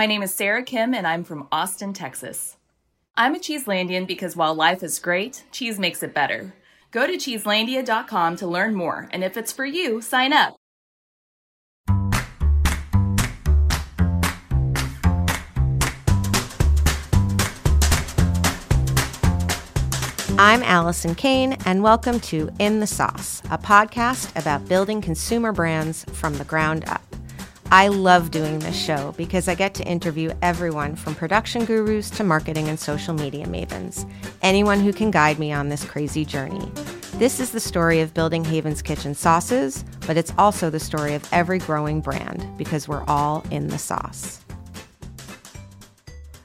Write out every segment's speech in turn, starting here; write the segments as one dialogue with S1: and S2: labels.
S1: My name is Sarah Kim, and I'm from Austin, Texas. I'm a Cheeselandian because while life is great, cheese makes it better. Go to cheeselandia.com to learn more, and if it's for you, sign up.
S2: I'm Alison Cayne, and welcome to In the Sauce, a podcast about building consumer brands from the ground up. I love doing this show because I get to interview everyone from production gurus to marketing and social media mavens, anyone who can guide me on this crazy journey. This is the story of building Haven's Kitchen sauces, but it's also the story of every growing brand because we're all in the sauce.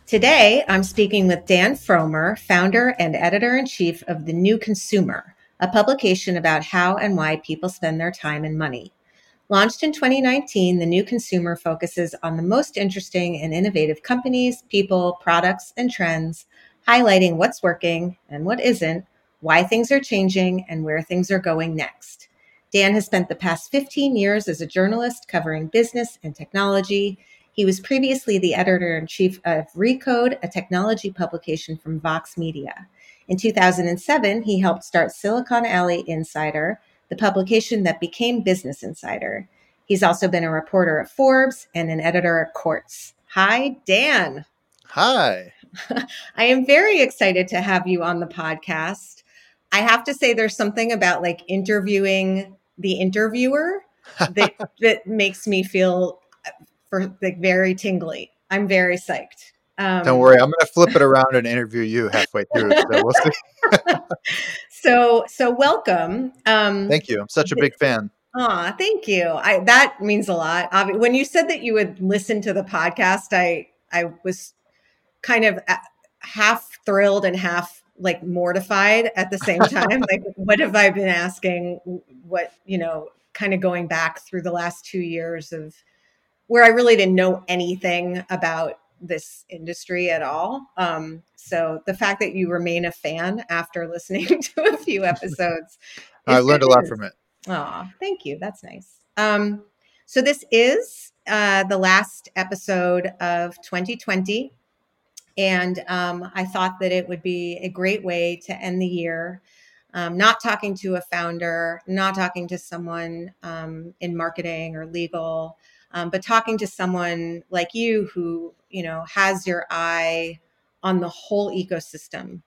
S2: Today, I'm speaking with Dan Frommer, founder and editor in chief of The New Consumer, a publication about how and why people spend their time and money. Launched in 2019, The New Consumer focuses on the most interesting and innovative companies, people, products, and trends, highlighting what's working and what isn't, why things are changing, and where things are going next. Dan has spent the past 15 years as a journalist covering business and technology he was previously the editor in chief of Recode, a technology publication from Vox Media. In 2007, he helped start Silicon Alley Insider, the publication that became Business Insider. He's also been a reporter at Forbes and an editor at Quartz. Hi, Dan.
S3: Hi.
S2: I am very excited to have you on the podcast. I have to say, there's something about like interviewing the interviewer that, that makes me feel for like very tingly. I'm very psyched.
S3: Um, Don't worry, I'm going to flip it around and interview you halfway through. So we'll
S2: see. so, so welcome.
S3: Um, thank you. I'm such a big fan.
S2: Ah, thank you. I that means a lot. When you said that you would listen to the podcast, I I was kind of uh, half thrilled and half like mortified at the same time. like, what have I been asking? What you know, kind of going back through the last two years of where I really didn't know anything about this industry at all. Um, so the fact that you remain a fan after listening to a few episodes,
S3: I learned a lot from it.
S2: Oh, thank you. That's nice. Um, so this is uh, the last episode of 2020. And um, I thought that it would be a great way to end the year. Um, not talking to a founder, not talking to someone um, in marketing or legal, um, but talking to someone like you who you know has your eye on the whole ecosystem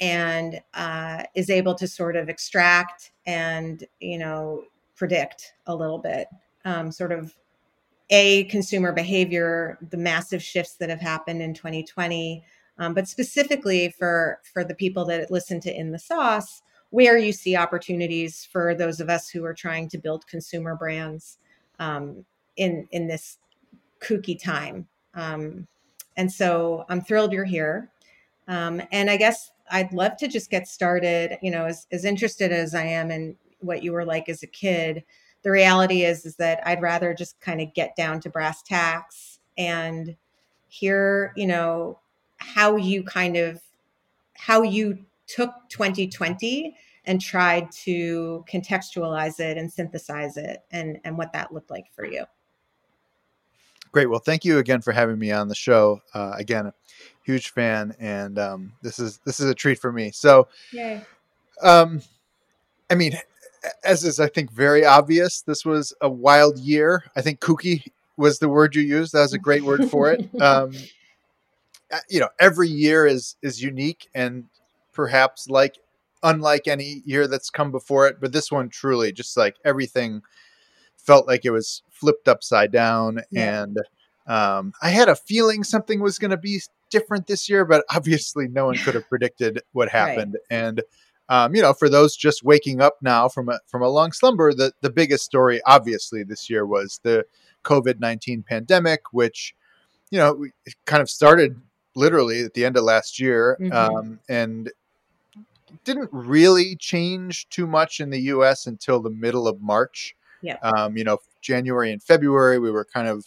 S2: and uh, is able to sort of extract and you know predict a little bit um, sort of a consumer behavior the massive shifts that have happened in 2020 um, but specifically for for the people that listen to in the sauce where you see opportunities for those of us who are trying to build consumer brands um, in in this kooky time. Um, and so I'm thrilled you're here. Um, and I guess I'd love to just get started. You know, as, as interested as I am in what you were like as a kid, the reality is is that I'd rather just kind of get down to brass tacks and hear, you know, how you kind of how you took 2020 and tried to contextualize it and synthesize it and and what that looked like for you.
S3: Great. Well, thank you again for having me on the show. Uh, again, huge fan, and um, this is this is a treat for me. So, Yay. Um, I mean, as is I think very obvious, this was a wild year. I think kooky was the word you used. That was a great word for it. Um, uh, you know, every year is is unique and perhaps like unlike any year that's come before it. But this one truly, just like everything felt like it was flipped upside down yeah. and um, i had a feeling something was going to be different this year but obviously no one could have predicted what happened right. and um, you know for those just waking up now from a from a long slumber the the biggest story obviously this year was the covid-19 pandemic which you know kind of started literally at the end of last year mm-hmm. um, and didn't really change too much in the us until the middle of march
S2: yeah.
S3: Um, you know, January and February, we were kind of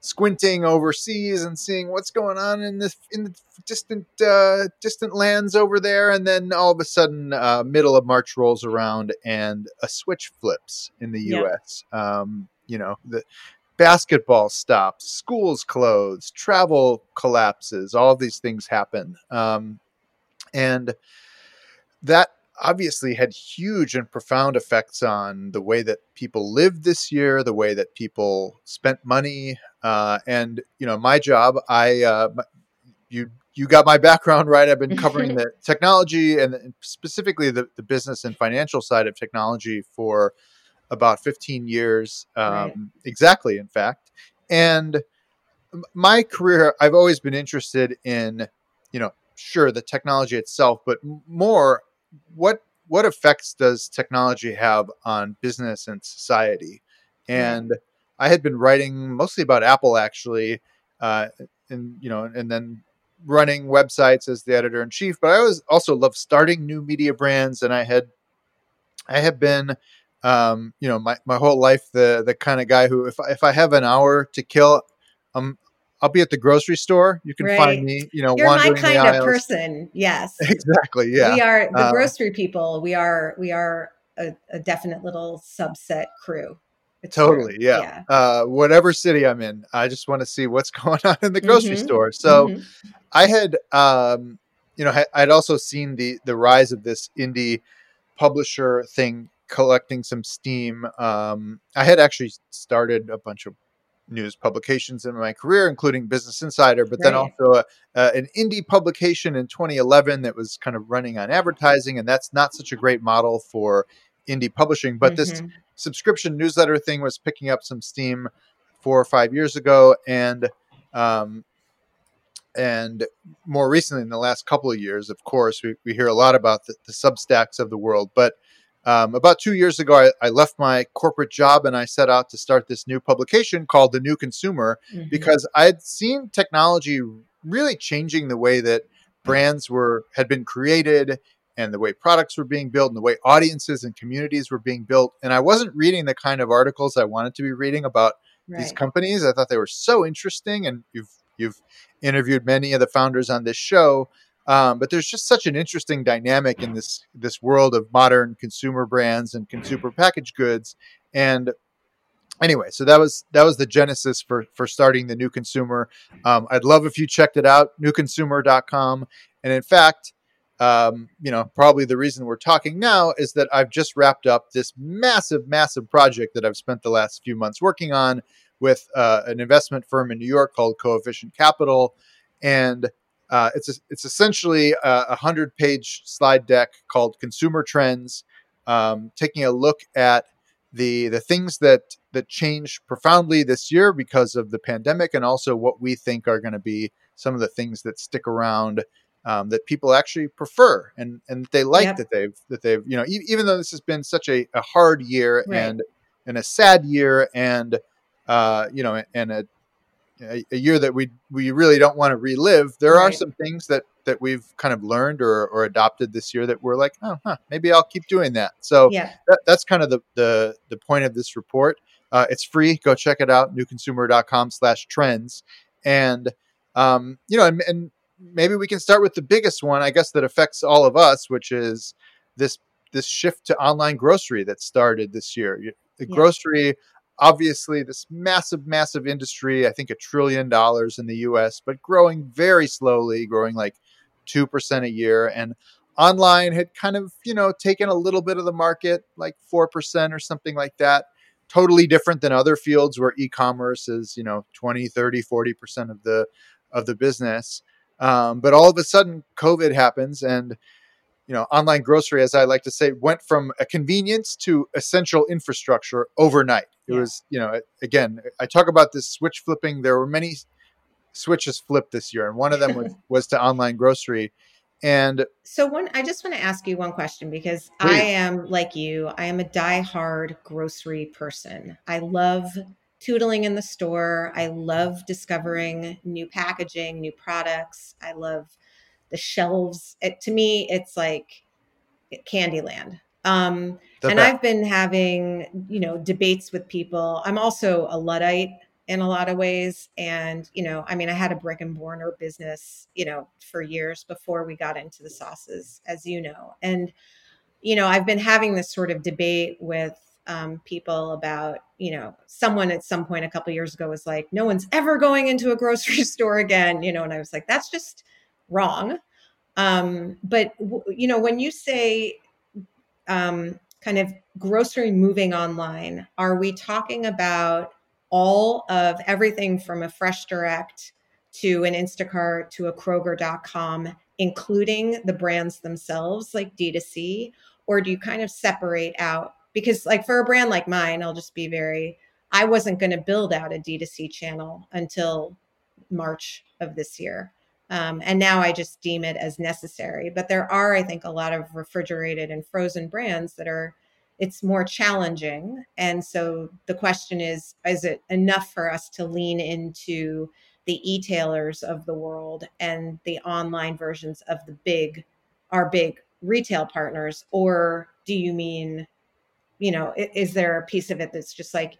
S3: squinting overseas and seeing what's going on in the in the distant uh, distant lands over there, and then all of a sudden, uh, middle of March rolls around and a switch flips in the U.S. Um, you know, the basketball stops, schools close, travel collapses, all these things happen. Um, and that obviously had huge and profound effects on the way that people lived this year, the way that people spent money. Uh, and, you know, my job, I, uh, you, you got my background right. I've been covering the technology and specifically the, the business and financial side of technology for about 15 years um, right. exactly in fact and my career i've always been interested in you know sure the technology itself but more what what effects does technology have on business and society? And i had been writing mostly about apple actually uh, and you know and then running websites as the editor in chief but i was also love starting new media brands and i had i have been um, you know, my, my whole life, the the kind of guy who, if I, if I have an hour to kill, um, I'll be at the grocery store. You can right. find me, you know,
S2: You're
S3: wandering
S2: my kind
S3: the
S2: of
S3: aisles.
S2: person. Yes,
S3: exactly. Yeah,
S2: we are the uh, grocery people. We are we are a, a definite little subset crew.
S3: It's totally, true. yeah. yeah. Uh, whatever city I'm in, I just want to see what's going on in the grocery mm-hmm. store. So, mm-hmm. I had, um, you know, I'd also seen the the rise of this indie publisher thing collecting some steam. Um, I had actually started a bunch of news publications in my career, including Business Insider, but right. then also a, uh, an indie publication in 2011 that was kind of running on advertising, and that's not such a great model for indie publishing. But mm-hmm. this subscription newsletter thing was picking up some steam four or five years ago, and um, and more recently, in the last couple of years, of course, we, we hear a lot about the, the Substacks of the world, but um, about two years ago, I, I, left my corporate job and I set out to start this new publication called The New Consumer mm-hmm. because I had seen technology really changing the way that brands were had been created and the way products were being built and the way audiences and communities were being built. And I wasn't reading the kind of articles I wanted to be reading about right. these companies. I thought they were so interesting, and you've you've interviewed many of the founders on this show. Um, but there's just such an interesting dynamic in this this world of modern consumer brands and consumer packaged goods. And anyway, so that was that was the genesis for for starting the new consumer. Um, I'd love if you checked it out, newconsumer.com. And in fact, um, you know, probably the reason we're talking now is that I've just wrapped up this massive, massive project that I've spent the last few months working on with uh, an investment firm in New York called Coefficient Capital. And uh, it's a, it's essentially a, hundred page slide deck called Consumer Trends, um, taking a look at the the things that that changed profoundly this year because of the pandemic, and also what we think are going to be some of the things that stick around um, that people actually prefer and and they like yep. that they've that they've you know e- even though this has been such a, a hard year right. and and a sad year and uh, you know and a a, a, year that we we really don't want to relive, there right. are some things that that we've kind of learned or, or adopted this year that we're like, oh, huh, maybe I'll keep doing that. So yeah. that, that's kind of the, the the point of this report. Uh, it's free. Go check it out. Newconsumer.com slash trends. And, um, you know, and, and maybe we can start with the biggest one, I guess, that affects all of us, which is this this shift to online grocery that started this year. The yeah. grocery obviously this massive massive industry i think a trillion dollars in the us but growing very slowly growing like 2% a year. And online had kind of you know taken a little bit of the market like 4% or something like that. Totally different than other fields where e-commerce is you know 20 30 40% of the of the business. Um, but all of a sudden covid happens and you know, online grocery, as I like to say, went from a convenience to essential infrastructure overnight. It yeah. was, you know, again, I talk about this switch flipping. There were many switches flipped this year, and one of them was, was to online grocery. And
S2: so, one, I just want to ask you one question because please. I am like you. I am a die-hard grocery person. I love tootling in the store. I love discovering new packaging, new products. I love the shelves. It, to me, it's like Candyland. Um, and I've been having, you know, debates with people. I'm also a Luddite in a lot of ways. And, you know, I mean, I had a brick and mortar business, you know, for years before we got into the sauces, as you know. And, you know, I've been having this sort of debate with um, people about, you know, someone at some point a couple years ago was like, no one's ever going into a grocery store again, you know, and I was like, that's just wrong. Um, but, you know, when you say um, kind of grocery moving online, are we talking about all of everything from a Fresh Direct to an Instacart to a Kroger.com, including the brands themselves, like D2C? Or do you kind of separate out? Because, like, for a brand like mine, I'll just be very, I wasn't going to build out a D2C channel until March of this year. Um, and now I just deem it as necessary. But there are, I think, a lot of refrigerated and frozen brands that are it's more challenging. And so the question is is it enough for us to lean into the e-tailers of the world and the online versions of the big our big retail partners or do you mean you know is there a piece of it that's just like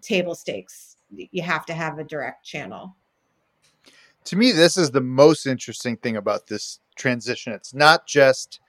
S2: table stakes you have to have a direct channel
S3: to me this is the most interesting thing about this transition it's not just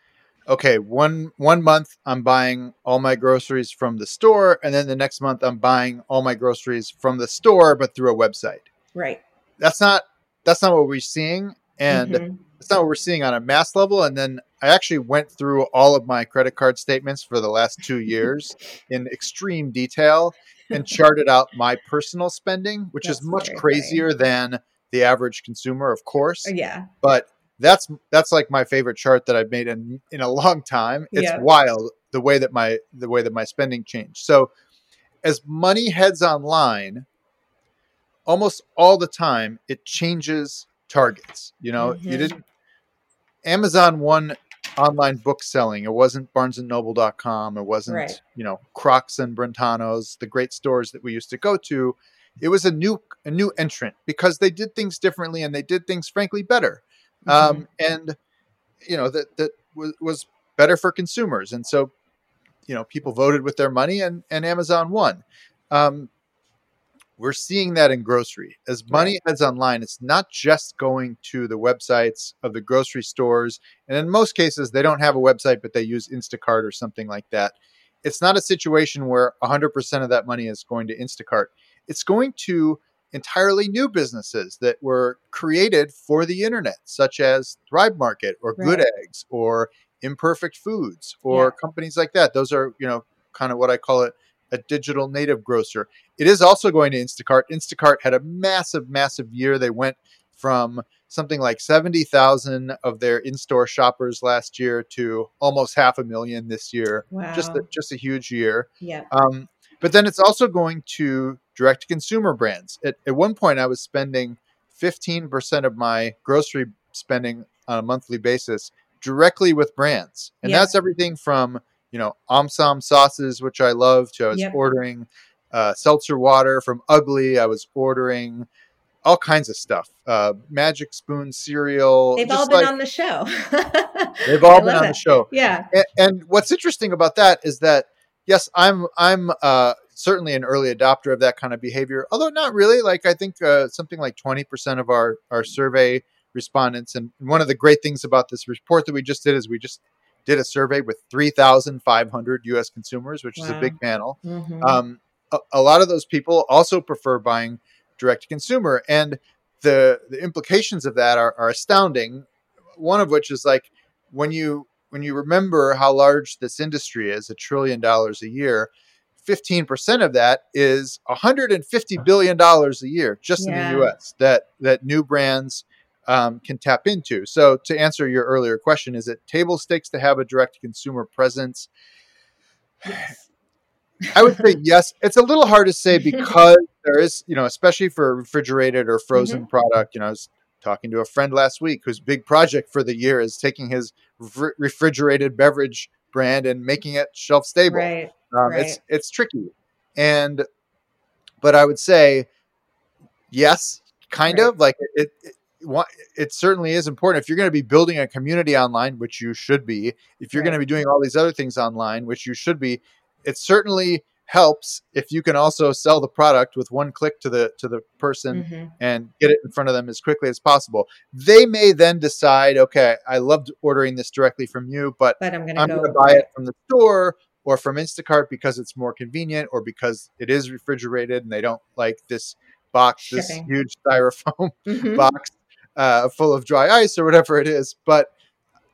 S3: okay, one one month I'm buying all my groceries from the store, and then the next month I'm buying all my groceries from the store, but through a website.
S2: Right.
S3: That's not that's not what we're seeing, and mm-hmm. it's not what we're seeing on a mass level. And then I actually went through all of my credit card statements for the last two years in extreme detail and charted out my personal spending, which that's is much crazier funny. than the average consumer, of course.
S2: Yeah.
S3: But that's that's like my favorite chart that I've made in in a long time. It's yeah. wild the way that my the way that my spending changed. So as money heads online, almost all the time it changes targets. You know, mm-hmm. you didn't Amazon won online book selling. It wasn't barnesandnoble.com. It wasn't, right. you know, Crocs and Brentanos, the great stores that we used to go to. It was a new a new entrant because they did things differently and they did things frankly better mm-hmm. um, and you know that that was, was better for consumers, and so you know people voted with their money, and and Amazon won. Um, we're seeing that in grocery as money heads online. It's not just going to the websites of the grocery stores, and in most cases they don't have a website, but they use Instacart or something like that. It's not a situation where 100% of that money is going to Instacart. It's going to entirely new businesses that were created for the internet, such as Thrive Market or right. Good Eggs or Imperfect Foods or yeah. companies like that. Those are, you know, kind of what I call it a digital native grocer. It is also going to Instacart. Instacart had a massive, massive year. They went from something like 70,000 of their in-store shoppers last year to almost half a million this year. Wow. Just a, just a huge year.
S2: Yeah.
S3: Um, but then it's also going to direct to consumer brands. At, at one point, I was spending 15% of my grocery spending on a monthly basis directly with brands. And that's everything from, you know, Omsom sauces, which I love, to I was yep. ordering uh, seltzer water from Ugly. I was ordering all kinds of stuff. Uh, Magic Spoon cereal.
S2: They've all been like, on the show.
S3: they've all been on the show.
S2: Yeah.
S3: And, and, what's interesting about that is that yes, I'm I'm uh, certainly an early adopter of that kind of behavior, although not really. Like I think uh, something like 20% of our our survey respondents, and one of the great things about this report that we just did is we just did a survey with 3,500 U.S. consumers, which wow. is a big panel. Mm-hmm. Um, a, a lot of those people also prefer buying direct to consumer, and the the implications of that are, are astounding. One of which is like when you when you remember how large this industry is, a trillion dollars a year, 15% of that is 150 billion dollars a year just yeah. in the US that that new brands um, can tap into. So to answer your earlier question, is it table stakes to have a direct consumer presence? Yes. I would say yes. It's a little hard to say because there is, you know, especially for refrigerated or frozen mm-hmm. product. You know, talking to a friend last week whose big project for the year is taking his re- refrigerated beverage brand and making it shelf stable.
S2: Right.
S3: Um,
S2: right.
S3: It's it's tricky, and but I would say yes, kind right. of like it, it. It certainly is important if you're going to be building a community online, which you should be. If you're going to be doing all these other things online, which you should be, it's certainly helps if you can also sell the product with one click to the to the person mm-hmm. and get it in front of them as quickly as possible. They may then decide, okay, I loved ordering this directly from you, but,
S2: but I'm going to
S3: buy it from the store or from Instacart because it's more convenient or because it is refrigerated and they don't like this box, Shipping. this huge styrofoam mm-hmm. box uh, full of dry ice or whatever it is. But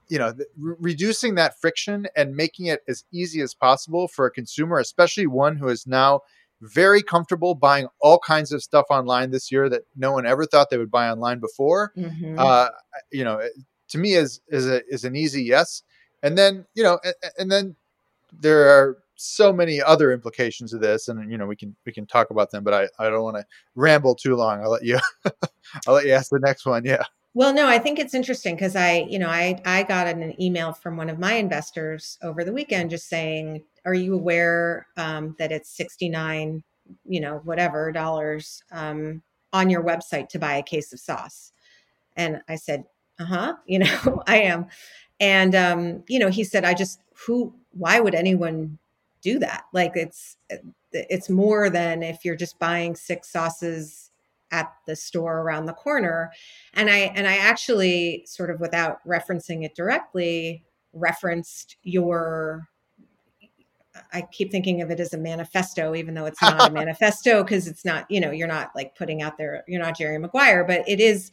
S3: you know, re- reducing that friction and making it as easy as possible for a consumer, especially one who is now very comfortable buying all kinds of stuff online this year that no one ever thought they would buy online before. Mm-hmm. Uh, you know, to me is is a, is an easy yes. And then you know, and, and then there are so many other implications of this, and you know, we can we can talk about them, but I I don't want to ramble too long. I'll let you I'll let you ask the next one. Yeah.
S2: Well, no, I think it's interesting because I, you know, I I got an email from one of my investors over the weekend just saying, "Are you aware um, that it's sixty nine, you know, whatever dollars um, on your website to buy a case of sauce?" And I said, "Uh huh, you know, I am." And um, you know, he said, "I just who? Why would anyone do that? Like, it's it's more than if you're just buying six sauces." At the store around the corner and i and i actually sort of without referencing it directly referenced your I keep thinking of it as a manifesto, even though it's not a manifesto because it's not, you know, you're not like putting out there, you're not Jerry Maguire, but it is,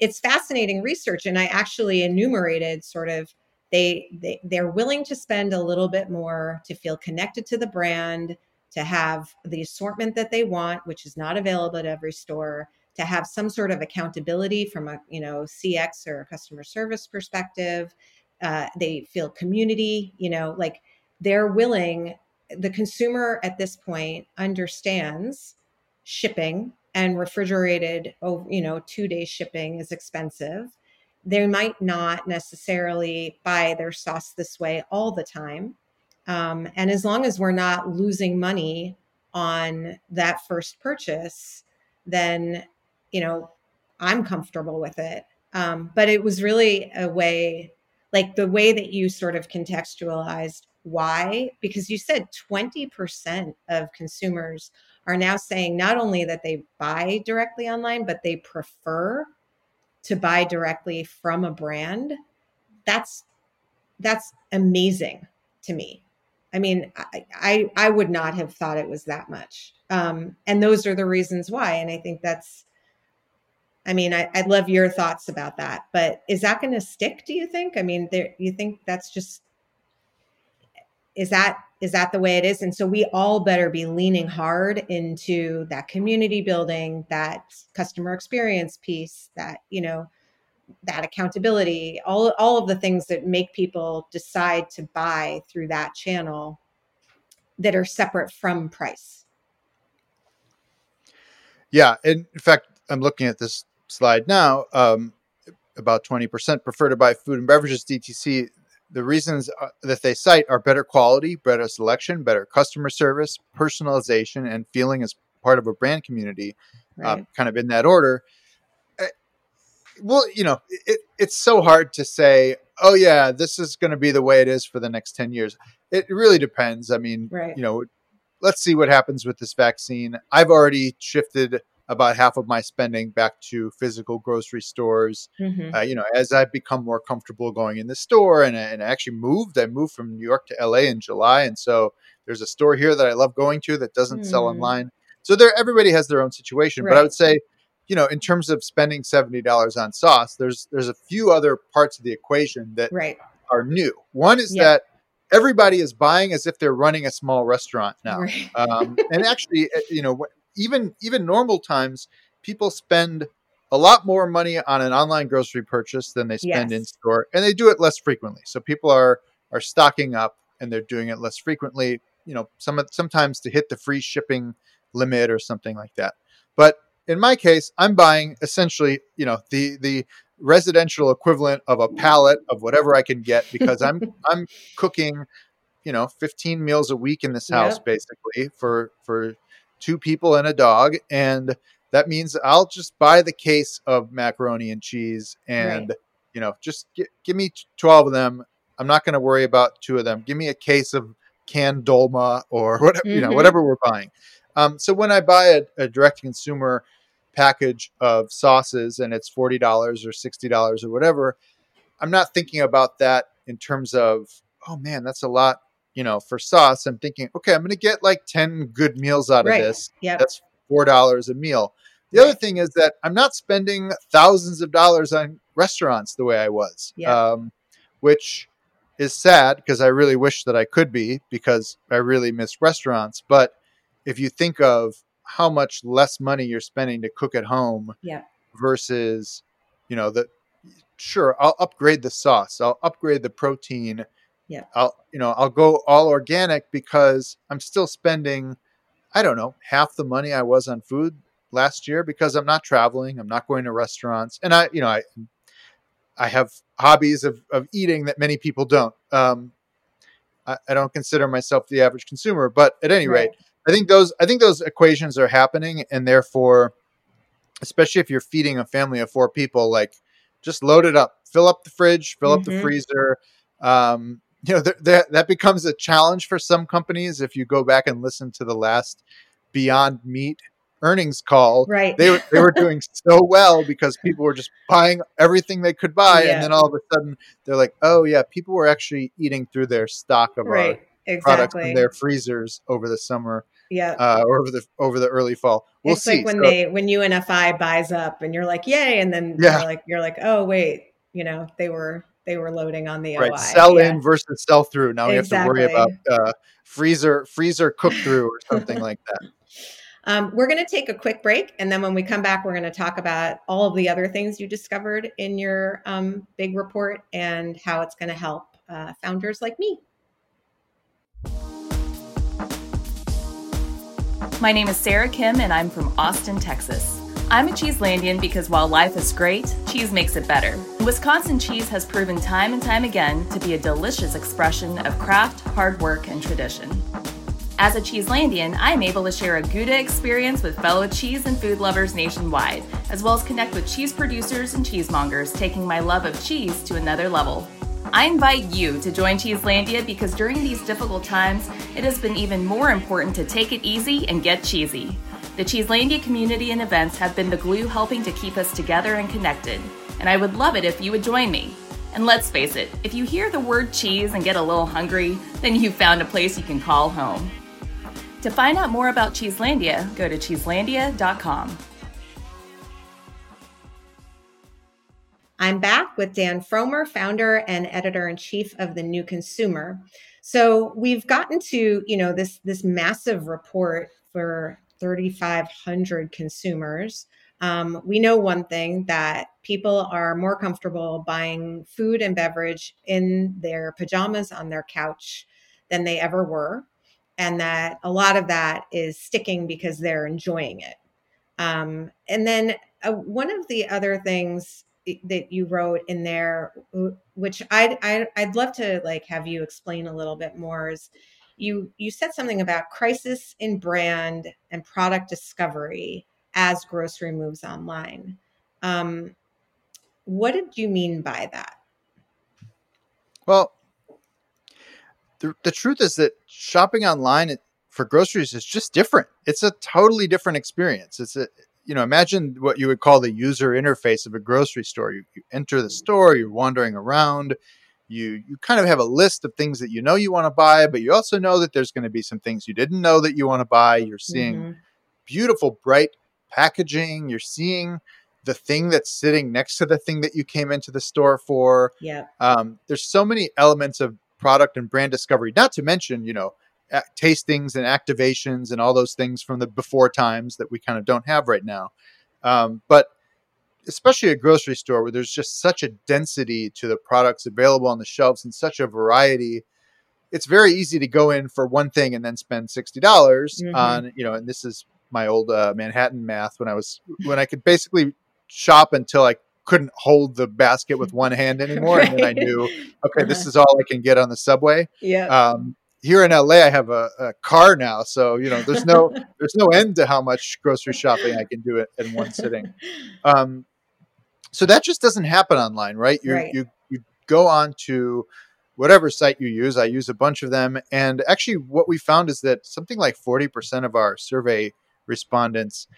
S2: it's fascinating research. And I actually enumerated sort of they, they they're willing to spend a little bit more to feel connected to the brand, to have the assortment that they want, which is not available at every store, to have some sort of accountability from a you know CX or customer service perspective. Uh, they feel community, you know, like they're willing. The consumer at this point understands shipping and refrigerated, you know, two day shipping is expensive. They might not necessarily buy their sauce this way all the time um, and as long as we're not losing money on that first purchase, then, you know, I'm comfortable with it. Um, but it was really a way, like the way that you sort of contextualized why, because you said 20% of consumers are now saying not only that they buy directly online, but they prefer to buy directly from a brand. That's that's amazing to me. I mean, I, I, I would not have thought it was that much. Um, and those are the reasons why. And I think that's, I mean, I, would love your thoughts about that. But is that going to stick? Do you think? I mean, there, you think that's just is that is that the way it is? And so we all better be leaning hard into that community building, that customer experience piece, that you know, that accountability, all all of the things that make people decide to buy through that channel that are separate from price.
S3: Yeah, And in fact, I'm looking at this slide now. Um, about 20% prefer to buy food and beverages DTC. The reasons uh, that they cite are better quality, better selection, better customer service, personalization, and feeling as part of a brand community, um, right. um, kind of in that order well, you know, it, it's so hard to say, oh, yeah, this is going to be the way it is for the next 10 years. It really depends. I mean, right. you know, let's see what happens with this vaccine. I've already shifted about half of my spending back to physical grocery stores. Mm-hmm. Uh, you know, as I've become more comfortable going in the store and, and I actually moved, I moved from New York to LA in July. And so there's a store here that I love going to that doesn't mm. sell online. So there, everybody has their own situation. Right. But I would say you know, in terms of spending seventy dollars on sauce, there's there's a few other parts of the equation that
S2: right.
S3: are new. One is that everybody is buying as if they're running a small restaurant now, right. um, and actually, eh, you know, even even normal times, people spend a lot more money on an online grocery purchase than they spend yes. in store, and they do it less frequently. So people are are stocking up and they're doing it less frequently. You know, some sometimes to hit the free shipping limit or something like that. But in my case, I'm buying essentially, you know, the the residential equivalent of a pallet of whatever I can get because I'm I'm cooking, you know, 15 meals a week in this house basically for for two people and a dog and that means I'll just buy the case of macaroni and cheese and right. you know, just g- give me 12 of them. I'm not going to worry about two of them. Give me a case of canned dolma or whatever, mm-hmm. you know, mm-hmm. whatever we're buying. Um, so when I buy a, a direct consumer package of sauces and it's $40 or $60 or whatever, I'm not thinking about that in terms of, oh man, that's a lot you know, for sauce, I'm thinking, okay, I'm going to get like 10 good meals out
S2: Right.
S3: of this.
S2: Yep.
S3: That's $4 a meal. The other thing is that I'm not spending thousands of dollars on restaurants the way I was,
S2: Yeah.
S3: um, which is sad because I really wish that I could be because I really miss restaurants. But if you think of how much less money you're spending to cook at home
S2: Yeah.
S3: versus, you know, the sure, I'll upgrade the sauce, I'll upgrade the protein.
S2: Yeah.
S3: I'll, you know, I'll go all organic because I'm still spending, I don't know, half the money I was on food last year because I'm not traveling, I'm not going to restaurants, and I, you know, I, I have hobbies of, of eating that many people don't. Um, I, I don't consider myself the average consumer, but at any rate,
S2: Right.
S3: I think those I think those equations are happening, and therefore, especially if you're feeding a family of four people, like just load it up, fill up the fridge, fill up the
S2: Mhm.
S3: freezer. Um, you know th- that that becomes a challenge for some companies. If you go back and listen to the last Beyond Meat earnings call,
S2: Right.
S3: they were they were doing so well because people were just buying everything they could buy,
S2: Yeah.
S3: and then all of a sudden they're like, "Oh yeah, people were actually eating through their stock of
S2: right.
S3: our products
S2: Exactly.
S3: in their freezers over the summer
S2: yeah.
S3: uh, over the over the early fall. We'll
S2: it's
S3: see.
S2: like when
S3: So-
S2: they when UNFI buys up and you're like, yay, and then
S3: Yeah.
S2: you're like you're like, oh wait, you know, they were they were loading on the
S3: right,
S2: OI.
S3: sell
S2: Yeah.
S3: in versus sell through. Now we have to worry about uh, freezer freezer cook through or something like that.
S2: Um, we're going to take a quick break, and then when we come back, we're going to talk about all of the other things you discovered in your um, big report and how it's going to help uh, founders like me.
S1: My name is Sarah Kim, and I'm from Austin, Texas. I'm a Cheeselandian because while life is great, cheese makes it better. Wisconsin cheese has proven time and time again to be a delicious expression of craft, hard work, and tradition. As a Cheeselandian, I am able to share a Gouda experience with fellow cheese and food lovers nationwide, as well as connect with cheese producers and cheesemongers, taking my love of cheese to another level. I invite you to join Cheeselandia because during these difficult times, it has been even more important to take it easy and get cheesy. The Cheeselandia community and events have been the glue helping to keep us together and connected, and I would love it if you would join me. And let's face it, if you hear the word cheese and get a little hungry, then you've found a place you can call home. To find out more about Cheeselandia, go to cheeselandia.com.
S2: I'm back with Dan Frommer, founder and editor in chief of the New Consumer. So we've gotten to you know this this massive report for 3,500 consumers. Um, we know one thing that people are more comfortable buying food and beverage in their pajamas on their couch than they ever were, and that a lot of that is sticking because they're enjoying it. Um, and then uh, one of the other things that you wrote in there, which I'd, I'd I'd love to like have you explain a little bit more, is you you said something about crisis in brand and product discovery as grocery moves online. Um, what did you mean by that?
S3: Well, the, the truth is that shopping online for groceries is just different. It's a totally different experience. It's a you know imagine what you would call the user interface of a grocery store. You, you enter the store, you're wandering around, you you kind of have a list of things that you know you want to buy, but you also know that there's going to be some things you didn't know that you want to buy. You're seeing
S2: Mhm.
S3: beautiful, bright packaging. You're seeing the thing that's sitting next to the thing that you came into the store for.
S2: Yeah,
S3: Um, there's so many elements of product and brand discovery, not to mention, you know, tastings and activations and all those things from the before times that we kind of don't have right now. Um, but especially a grocery store where there's just such a density to the products available on the shelves and such a variety it's very easy to go in for one thing and then spend $60
S2: Mhm.
S3: on you know and this is my old uh, manhattan math when i was when i could basically shop until i couldn't hold the basket with one hand anymore and then i knew okay this is all i can get on the subway
S2: yeah,
S3: um, here in LA, I have a, a car now, so you know there's no there's no end to how much grocery shopping I can do it in one sitting. Um, so that just doesn't happen online, right? You
S2: Right.
S3: you you go on to whatever site you use. I use a bunch of them, and actually, what we found is that something like forty percent of our survey respondents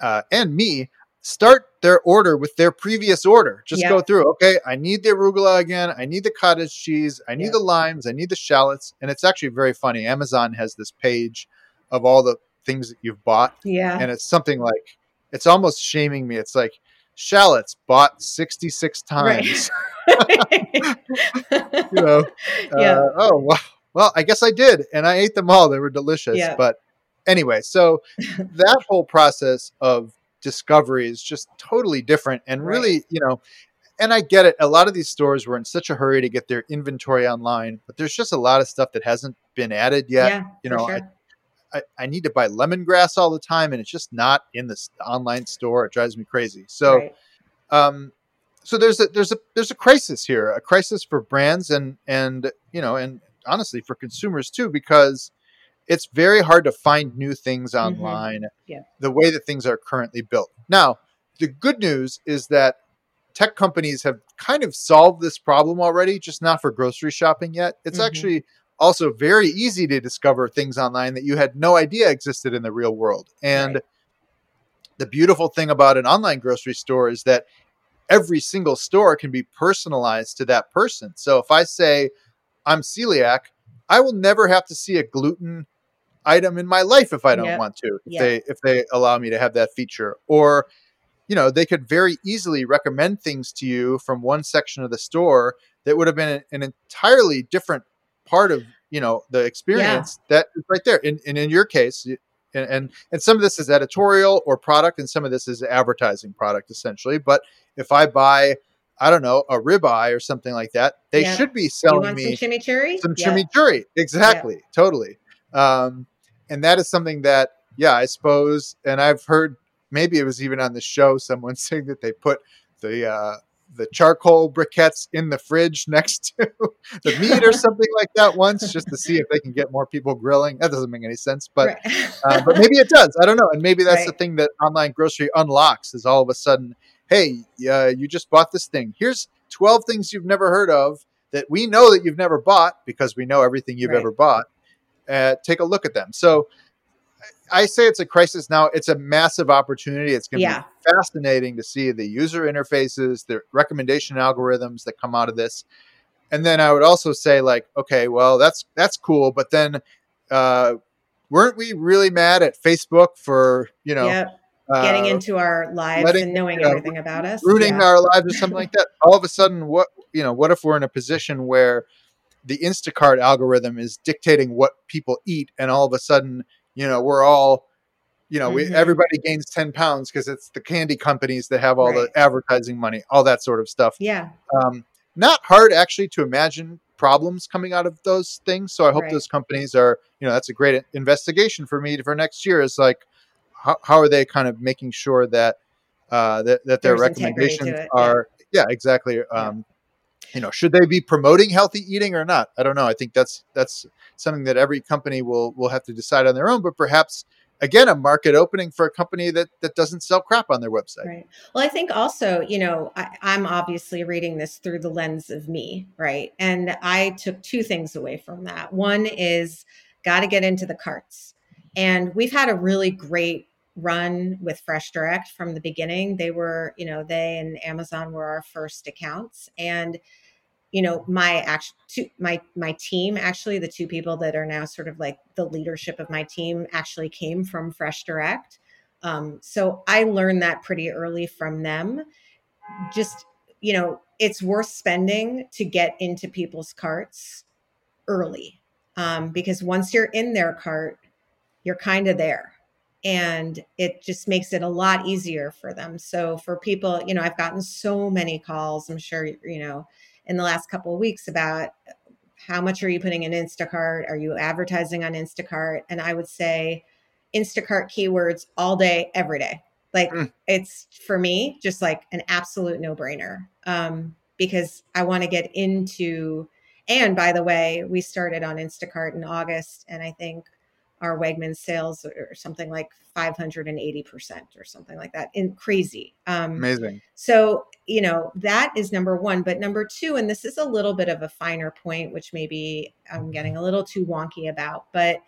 S3: uh, and me start their order with their previous order. Just
S2: Yep.
S3: go through. Okay, I need the arugula again. I need the cottage cheese. I need
S2: Yep.
S3: the limes. I need the shallots. And it's actually very funny. Amazon has this page of all the things that you've bought,
S2: Yeah.
S3: and it's something like it's almost shaming me. It's like shallots bought sixty six
S2: Right.
S3: times. you know.
S2: Yeah.
S3: Uh, oh well, well, I guess I did, and I ate them all. They were delicious.
S2: Yeah.
S3: But anyway, so that whole process of discovery is just totally different, and
S2: Right.
S3: really, you know. And I get it. A lot of these stores were in such a hurry to get their inventory online, but there's just a lot of stuff that hasn't been added yet.
S2: yeah.
S3: you know,
S2: sure.
S3: I, I need to buy lemongrass all the time, and it's just not in this online store. It drives me crazy. So,
S2: Right.
S3: um, so there's a there's a there's a crisis here, a crisis for brands and and you know and honestly for consumers too, because it's very hard to find new things
S2: Mhm.
S3: online.
S2: Yeah.
S3: The way that things are currently built. Now, the good news is that tech companies have kind of solved this problem already, just not for grocery shopping yet. It's
S2: Mhm.
S3: actually also very easy to discover things online that you had no idea existed in the real world. And
S2: Right.
S3: the beautiful thing about an online grocery store is that every single store can be personalized to that person. So if I say I'm celiac, I will never have to see a gluten item in my life if I don't
S2: Yep.
S3: want to. If
S2: Yeah.
S3: they if they allow me to have that feature or you know, they could very easily recommend things to you from one section of the store that would have been an entirely different part of, you know, the experience that is right there. And, and in your case, and, and and some of this is editorial or product, and some of this is advertising product essentially. But if I buy, I don't know, a ribeye or something like that, they
S2: Yeah.
S3: should be selling me
S2: some chimichurri?
S3: some
S2: Yeah.
S3: chimichurri. Exactly, totally. Um, and that is something that, yeah, I suppose. And I've heard maybe it was even on the show someone saying that they put the uh, the charcoal briquettes in the fridge next to the meat or something like that once, just to see if they can get more people grilling. That doesn't make any sense, but
S2: Right.
S3: uh, but maybe it does. I don't know. And maybe that's the thing that online grocery unlocks is all of a sudden, hey, uh, you just bought this thing. Here's 12 things you've never heard of that we know that you've never bought because we know everything you've
S2: Right.
S3: ever bought. Uh, take a look at them. So I say it's a crisis now. It's a massive opportunity. It's going to
S2: Yeah.
S3: be fascinating to see the user interfaces, the recommendation algorithms that come out of this. And then I would also say, like, okay, well, that's that's cool, but then uh, weren't we really mad at Facebook for you know
S2: Yep. Getting
S3: uh,
S2: into our lives
S3: letting-
S2: and knowing
S3: uh,
S2: everything about us.
S3: ruining
S2: Yeah.
S3: our lives or something like that? All of a sudden, what you know, what if we're in a position where the Instacart algorithm is dictating what people eat, and all of a sudden, you know, we're all you know, we,
S2: Mhm.
S3: everybody gains 10 pounds because it's the candy companies that have all
S2: Right.
S3: the advertising money, all that sort of stuff.
S2: Yeah.
S3: um, not hard actually to imagine problems coming out of those things. So I hope
S2: Right.
S3: those companies are, you know, that's a great investigation for me for next year. Is like, how, how are they kind of making sure that uh, that, that their
S2: There's
S3: recommendations are, yeah, exactly. Um, You know, should they be promoting healthy eating or not? I don't know. I think that's that's something that every company will will have to decide on their own. But perhaps again, a market opening for a company that that doesn't sell crap on their website.
S2: Right. Well, I think also, you know, I, I'm obviously reading this through the lens of me, right? And I took two things away from that. One is got to get into the carts. And we've had a really great run with Fresh Direct from the beginning. They were, you know, they and Amazon were our first accounts. And you know my act two, my my team actually the two people that are now sort of like the leadership of my team actually came from fresh direct um, so i learned that pretty early from them just you know it's worth spending to get into people's carts early um, because once you're in their cart you're kind of there and it just makes it a lot easier for them so for people you know i've gotten so many calls i'm sure you know in the last couple of weeks about how much are you putting in Instacart? Are you advertising on Instacart? And I would say Instacart keywords all day, every day. Like
S3: Mm.
S2: it's for me just like an absolute no brainer um, because I want to get into. And by the way, we started on Instacart in August, and I think our Wegmans sales are something like 580% or something like that in crazy. Um,
S3: Amazing.
S2: so, you know, that is number one. But number two, and this is a little bit of a finer point, which maybe I'm getting a little too wonky about, but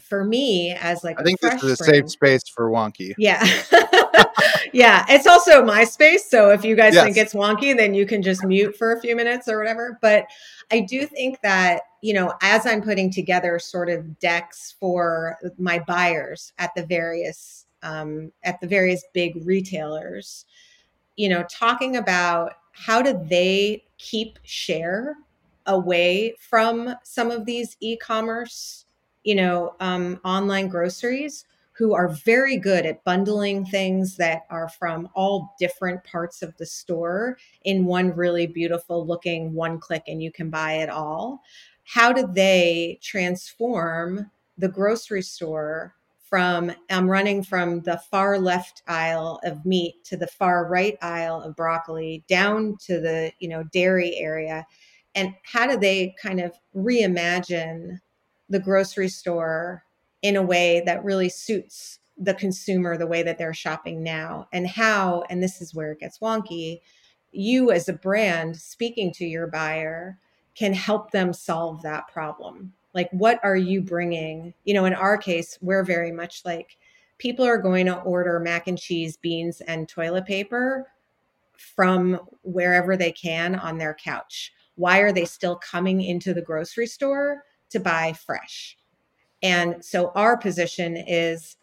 S2: for me, as like
S3: I think this is a
S2: brand,
S3: safe space for wonky.
S2: yeah. yeah, it's also MySpace. So if you guys yes. think it's wonky, then you can just mute for a few minutes or whatever. But I do think that, you know, as I'm putting together sort of decks for my buyers at the various um, at the various big retailers, you know, talking about how do they keep share away from some of these e-commerce, you know, um, online groceries who are very good at bundling things that are from all different parts of the store in one really beautiful looking one click and you can buy it all. How do they transform the grocery store from I'm running from the far left aisle of meat to the far right aisle of broccoli down to the, you know, dairy area and how do they kind of reimagine the grocery store in a way that really suits the consumer the way that they're shopping now and how and this is where it gets wonky you as a brand speaking to your buyer can help them solve that problem. Like what are you bringing? You know in our case we're very much like people are going to order mac and cheese beans and toilet paper from wherever they can on their couch. Why are they still coming into the grocery store to buy fresh and so our position is,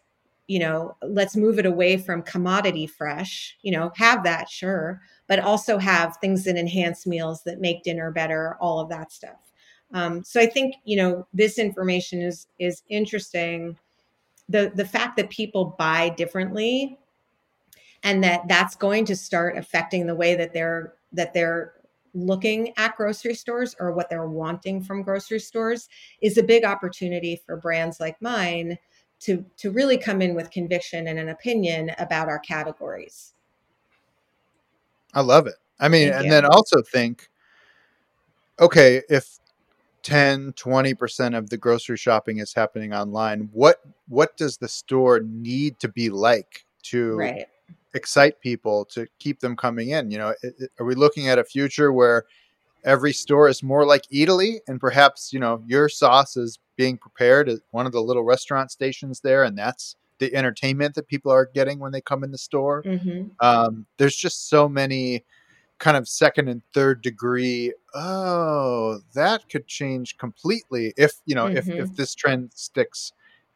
S2: you know, let's move it away from commodity fresh, you know, have that, sure, but also have things that enhance meals that make dinner better, all of that stuff. Um, so I think, you know, this information is is interesting. The the fact that people buy differently and that that's going to start affecting the way that they're that they're looking at grocery stores or what they're wanting from grocery stores is a big opportunity for brands like mine to to really come in with conviction and an opinion about our categories.
S3: I love it. I mean, Thank and you. then also think okay, if 10 20% of the grocery shopping is happening online, what what does the store need to be like to right excite people to keep them coming in? You know, it, it, are we looking at a future where every store is more like Eataly, and perhaps you know your sauce is being prepared at one of the little restaurant stations there, and that's the entertainment that people are getting when they come in the store. Mm-hmm. Um, there's just so many kind of second and third degree. Oh, that could change completely if you know mm-hmm. if if mm-hmm. this trend sticks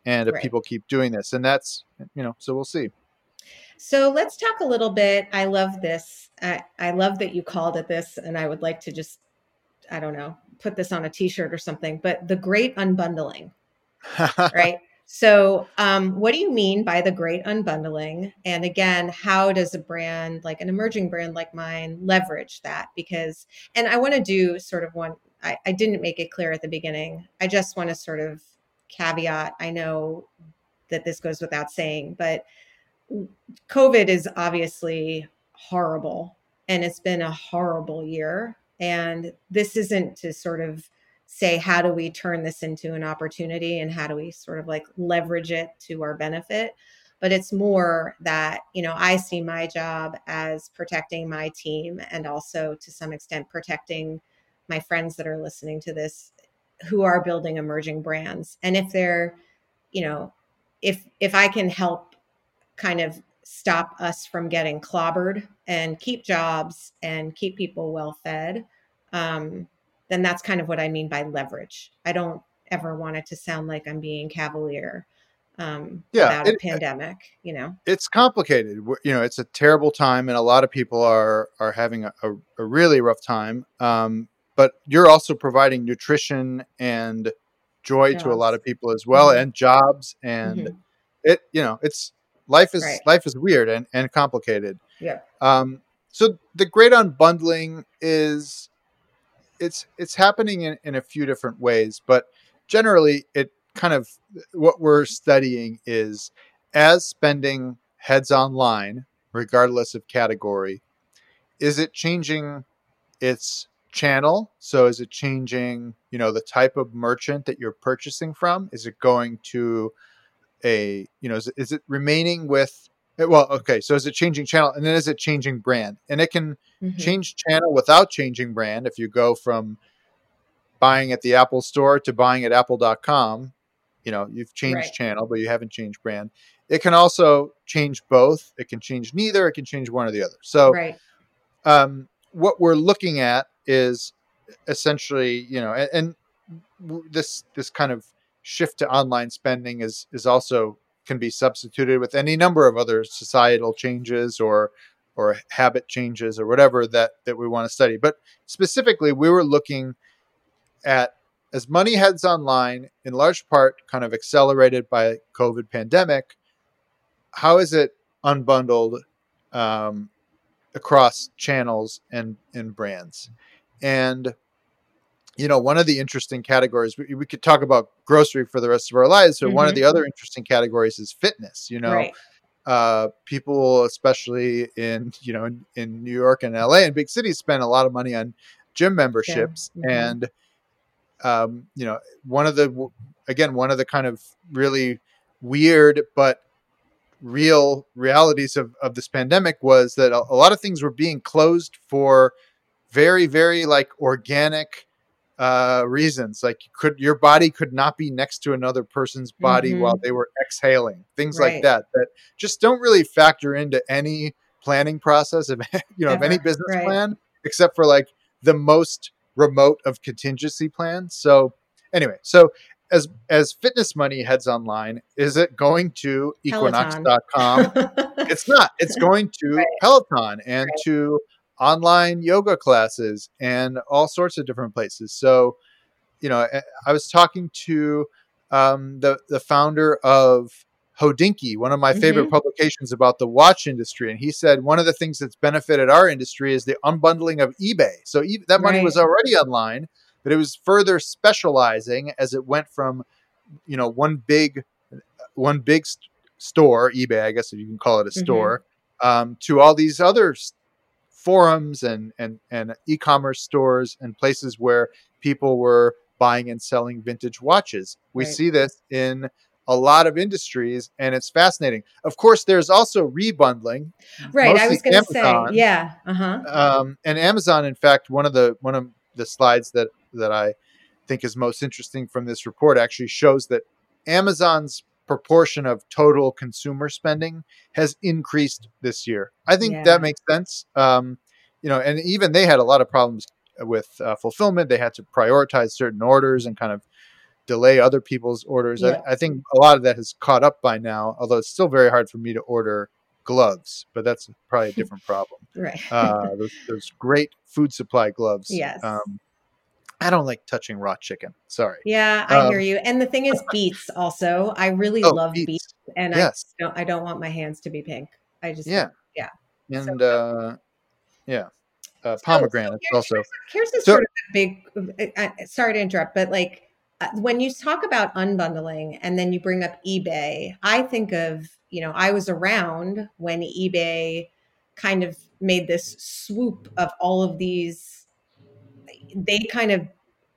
S3: and if right. people keep doing this, and that's you know so we'll see.
S2: So let's talk a little bit. I love this. I, I love that you called it this, and I would like to just, I don't know, put this on a t-shirt or something, but the great unbundling, right? So, um, what do you mean by the great unbundling? And again, how does a brand like an emerging brand like mine leverage that? Because, and I want to do sort of one, I, I didn't make it clear at the beginning. I just want to sort of caveat. I know that this goes without saying, but COVID is obviously horrible and it's been a horrible year. And this isn't to sort of say, how do we turn this into an opportunity and how do we sort of like leverage it to our benefit? But it's more that, you know, I see my job as protecting my team and also to some extent protecting my friends that are listening to this who are building emerging brands. And if they're, you know, if if I can help kind of stop us from getting clobbered and keep jobs and keep people well fed, um, then that's kind of what I mean by leverage. I don't ever want it to sound like I'm being cavalier um, yeah, about a pandemic. You know,
S3: it's complicated. You know, it's a terrible time, and a lot of people are are having a, a, a really rough time. Um, but you're also providing nutrition and joy jobs. to a lot of people as well, mm-hmm. and jobs, and mm-hmm. it. You know, it's life is right. life is weird and, and complicated.
S2: Yeah.
S3: Um, so the great unbundling is it's it's happening in, in a few different ways, but generally it kind of what we're studying is as spending heads online, regardless of category, is it changing its channel? So is it changing, you know, the type of merchant that you're purchasing from? Is it going to a you know is, is it remaining with eh, well okay so is it changing channel and then is it changing brand and it can mm-hmm. change channel without changing brand if you go from buying at the apple store to buying at apple.com you know you've changed right. channel but you haven't changed brand it can also change both. It can change neither. It can change one or the other. So,
S2: right.
S3: um, what we're looking at is essentially, you know, and, and this this kind of shift to online spending is is also can be substituted with any number of other societal changes or or habit changes or whatever that that we want to study. But specifically, we were looking at as money heads online, in large part, kind of accelerated by COVID pandemic. How is it unbundled um, across channels and and brands? And you know, one of the interesting categories we, we, could talk about grocery for the rest of our lives. So mm-hmm. one of mm-hmm. the other interesting categories is fitness. You know, right. uh, people, especially in you know in, in, New York and LA and big cities, spend a lot of money on gym memberships, yeah. mm-hmm. and um, you know, one of the again one of the kind of really weird but real realities of, of this pandemic was that a, a lot of things were being closed for very very like organic uh, reasons. Like could your body could not be next to another person's body mm-hmm. while they were exhaling, things right. like that. That just don't really factor into any planning process of you know Ever. of any business right. plan, except for like the most remote of contingency plans. So anyway, so as as fitness money heads online, is it going to equinox.com? it's not. It's going to right. Peloton and right. to online yoga classes and all sorts of different places. So, you know, I was talking to um, the the founder of Hodinkee, one of my mm-hmm. favorite publications about the watch industry, and he said one of the things that's benefited our industry is the unbundling of eBay. So e- that money right. was already online, but it was further specializing as it went from, you know, one big, one big st- store, eBay, I guess if you can call it a mm-hmm. store, um, to all these other forums and and and e-commerce stores and places where people were buying and selling vintage watches. We right. see this in a lot of industries and it's fascinating. Of course, there's also rebundling.
S2: Right. I was going to say, yeah. Uh-huh.
S3: Um, and Amazon, in fact, one of the, one of the slides that, that I think is most interesting from this report actually shows that Amazon's proportion of total consumer spending has increased this year. I think yeah. that makes sense. Um, you know, and even they had a lot of problems with uh, fulfillment. They had to prioritize certain orders and kind of delay other people's orders. Yeah. I, I, think a lot of that has caught up by now, although it's still very hard for me to order gloves, but that's probably a different problem.
S2: right.
S3: uh, those, those, great food supply gloves.
S2: Yes. Um,
S3: I don't like touching raw chicken. Sorry.
S2: Yeah, I um, hear you. And the thing is, beets also. I really oh, love beets, beets and yes. I don't. I don't want my hands to be pink. I just
S3: yeah,
S2: yeah.
S3: And so, uh, yeah, uh, pomegranate so
S2: also. Here's, here's a so, sort of big. Uh, uh, sorry to interrupt, but like uh, when you talk about unbundling and then you bring up eBay, I think of you know I was around when eBay kind of made this swoop of all of these they kind of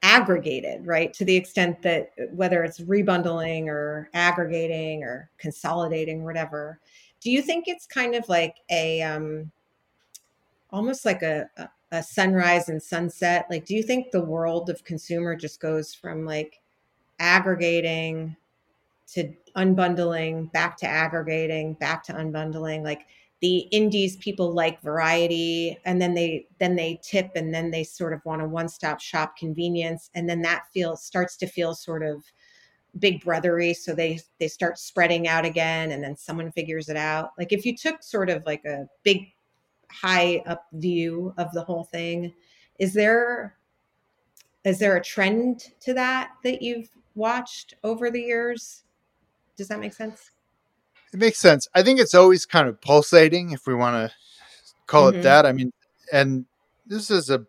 S2: aggregated, right? To the extent that whether it's rebundling or aggregating or consolidating, whatever. Do you think it's kind of like a um, almost like a, a, a sunrise and sunset? Like, do you think the world of consumer just goes from like aggregating to unbundling, back to aggregating, back to unbundling? Like, the indies people like variety and then they then they tip and then they sort of want a one-stop shop convenience and then that feels starts to feel sort of big brothery so they they start spreading out again and then someone figures it out. Like if you took sort of like a big high up view of the whole thing is there is there a trend to that that you've watched over the years? Does that make sense
S3: it makes sense. I think it's always kind of pulsating, if we want to call mm-hmm. it that. I mean, and this is a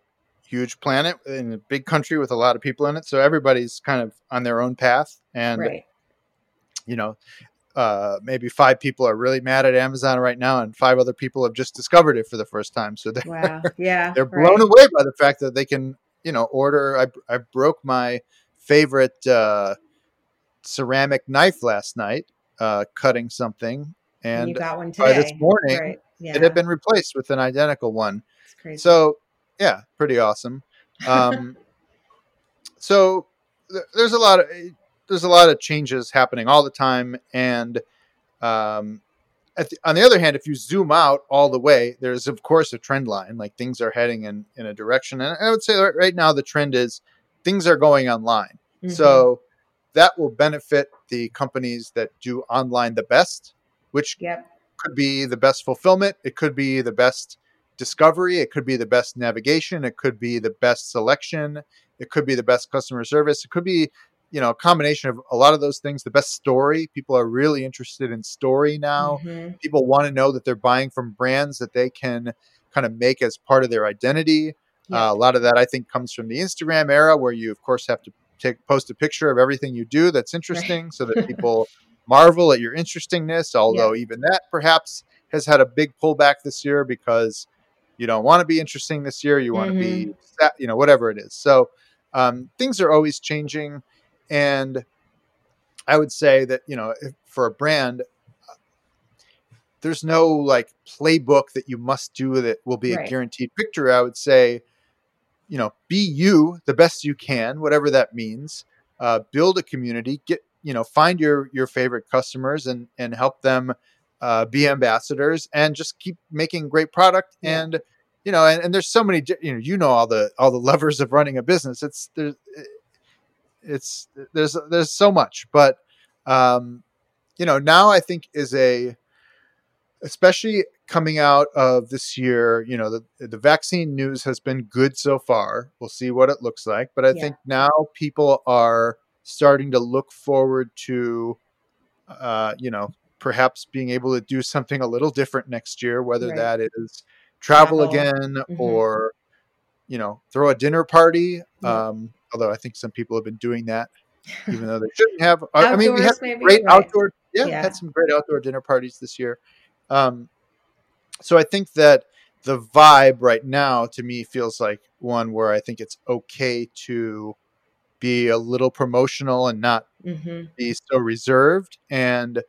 S3: huge planet in a big country with a lot of people in it, so everybody's kind of on their own path. And right. you know, uh, maybe five people are really mad at Amazon right now, and five other people have just discovered it for the first time. So they're
S2: wow. yeah,
S3: they're blown right. away by the fact that they can, you know, order. I I broke my favorite uh, ceramic knife last night uh, cutting something, and,
S2: you got one today.
S3: by this morning, right. yeah. it had been replaced with an identical one. So, yeah, pretty awesome. Um, so th- there's a lot of there's a lot of changes happening all the time, and um, the, on the other hand, if you zoom out all the way, there's of course a trend line. Like things are heading in in a direction, and I would say right now the trend is things are going online. Mm-hmm. So that will benefit the companies that do online the best, which yep. could be the best fulfillment. It could be the best discovery. It could be the best navigation. It could be the best selection. It could be the best customer service. It could be you know a combination of a lot of those things the best story people are really interested in story now mm-hmm. people want to know that they're buying from brands that they can kind of make as part of their identity yeah. uh, a lot of that i think comes from the instagram era where you of course have to take post a picture of everything you do that's interesting so that people marvel at your interestingness although yeah. even that perhaps has had a big pullback this year because you don't want to be interesting this year you want mm-hmm. to be you know whatever it is so um, things are always changing and I would say that, you know, for a brand, there's no like playbook that you must do that will be right. a guaranteed victory. I would say, you know, be you the best you can, whatever that means. Uh, build a community, get, you know, find your your favorite customers and and help them uh, be ambassadors, and just keep making great product. Yeah. And you know, and, and there's so many, you know, you know all the all the levers of running a business. It's there's it's there's there's so much, but um, you know now I think is a especially coming out of this year, you know, the, the vaccine news has been good so far. We'll see what it looks like. But I yeah. think now people are starting to look forward to, uh, you know, perhaps being able to do something a little different next year, whether right. that is travel, travel. again mm-hmm. or, you know, throw a dinner party. Yeah. Um, although I think some people have been doing that, even though they shouldn't have. Outdoors, I mean, we had maybe, great right. outdoor, yeah, yeah, had some great outdoor dinner parties this year. Um, so I think that the vibe right now to me feels like one where I think it's okay to be a little promotional and not mm-hmm. be so reserved and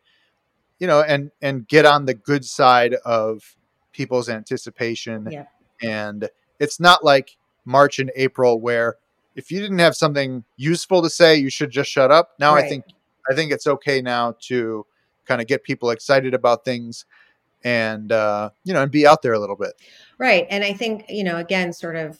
S3: you know and and get on the good side of people's anticipation yeah. and it's not like March and April where if you didn't have something useful to say, you should just shut up. Now right. I think I think it's okay now to kind of get people excited about things and uh, you know and be out there a little bit.
S2: Right, and I think you know again, sort of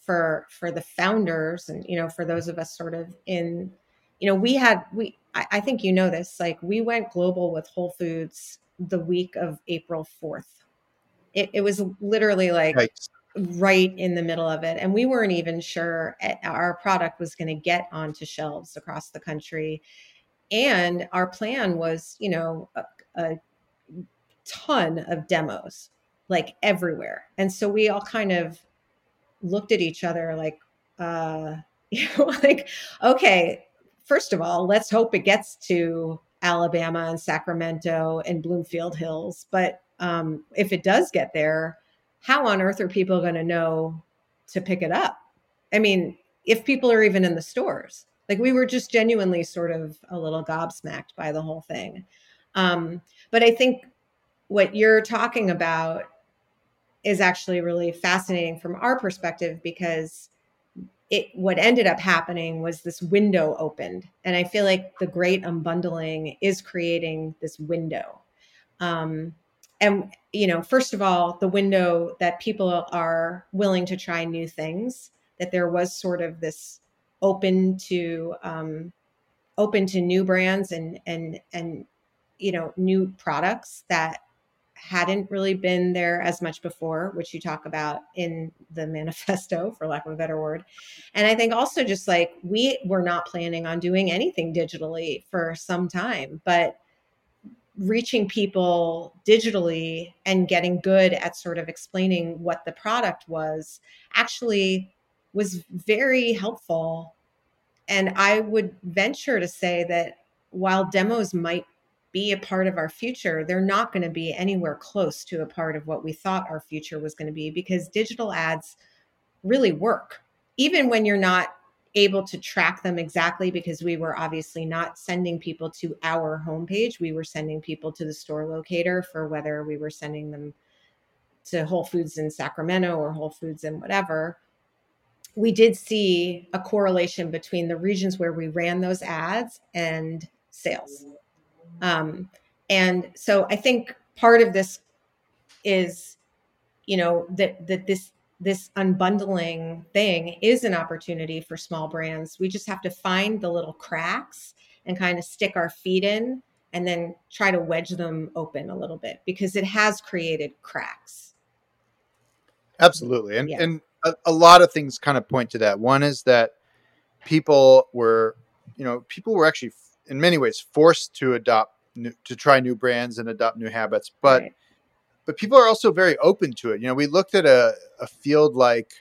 S2: for for the founders and you know for those of us sort of in you know we had we I, I think you know this like we went global with Whole Foods the week of April fourth. It, it was literally like. Right right in the middle of it. And we weren't even sure our product was going to get onto shelves across the country. And our plan was, you know, a, a ton of demos, like everywhere. And so we all kind of looked at each other like, uh, like, okay, first of all, let's hope it gets to Alabama and Sacramento and Bloomfield Hills. But um, if it does get there, how on earth are people going to know to pick it up? I mean, if people are even in the stores, like we were just genuinely sort of a little gobsmacked by the whole thing. Um, but I think what you're talking about is actually really fascinating from our perspective because it what ended up happening was this window opened. And i feel like the great unbundling is creating this window. Um, and you know first of all the window that people are willing to try new things that there was sort of this open to um, open to new brands and and and you know new products that hadn't really been there as much before which you talk about in the manifesto for lack of a better word and i think also just like we were not planning on doing anything digitally for some time but reaching people digitally and getting good at sort of explaining what the product was actually was very helpful. And I would venture to say that while demos might be a part of our future, they're not going to be anywhere close to a part of what we thought our future was going to be because digital ads really work. Even when you're not able to track them exactly because we were obviously not sending people to our homepage. We were sending people to the store locator for whether we were sending them to Whole Foods in Sacramento or Whole Foods in whatever. We did see a correlation between the regions where we ran those ads and sales. Um, and so I think part of this is, you know, that that this this unbundling thing is an opportunity for small brands. We just have to find the little cracks and kind of stick our feet in and then try to wedge them open a little bit because it has created cracks.
S3: Absolutely. And yeah. and a, a lot of things kind of point to that. One is that people were, you know, people were actually in many ways forced to adopt new, to try new brands and adopt new habits, but right. but people are also very open to it. You know, we looked at a, a field like